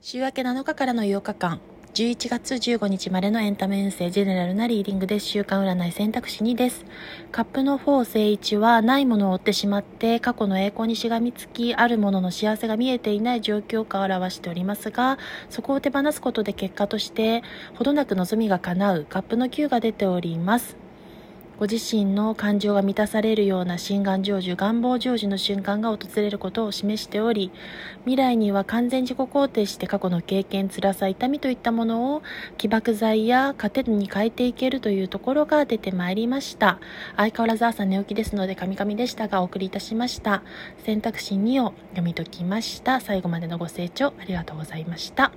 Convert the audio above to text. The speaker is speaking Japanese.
週明け7日からの8日間、11月15日までのエンタメ運勢ジェネラルなリーディングです。週間占い選択肢2です。カップの4正1はないものを追ってしまって過去の栄光にしがみつき、あるものの幸せが見えていない状況下を表しておりますが、そこを手放すことで結果として、ほどなく望みが叶うカップの9が出ております。ご自身の感情が満たされるような心願成就、願望成就の瞬間が訪れることを示しており、未来には完全自己肯定して過去の経験、辛さ、痛みといったものを起爆剤や糧に変えていけるというところが出てまいりました。相変わらず朝寝起きですので、カミカミでしたがお送りいたしました。選択肢2を読み解きました。最後までのご清聴ありがとうございました。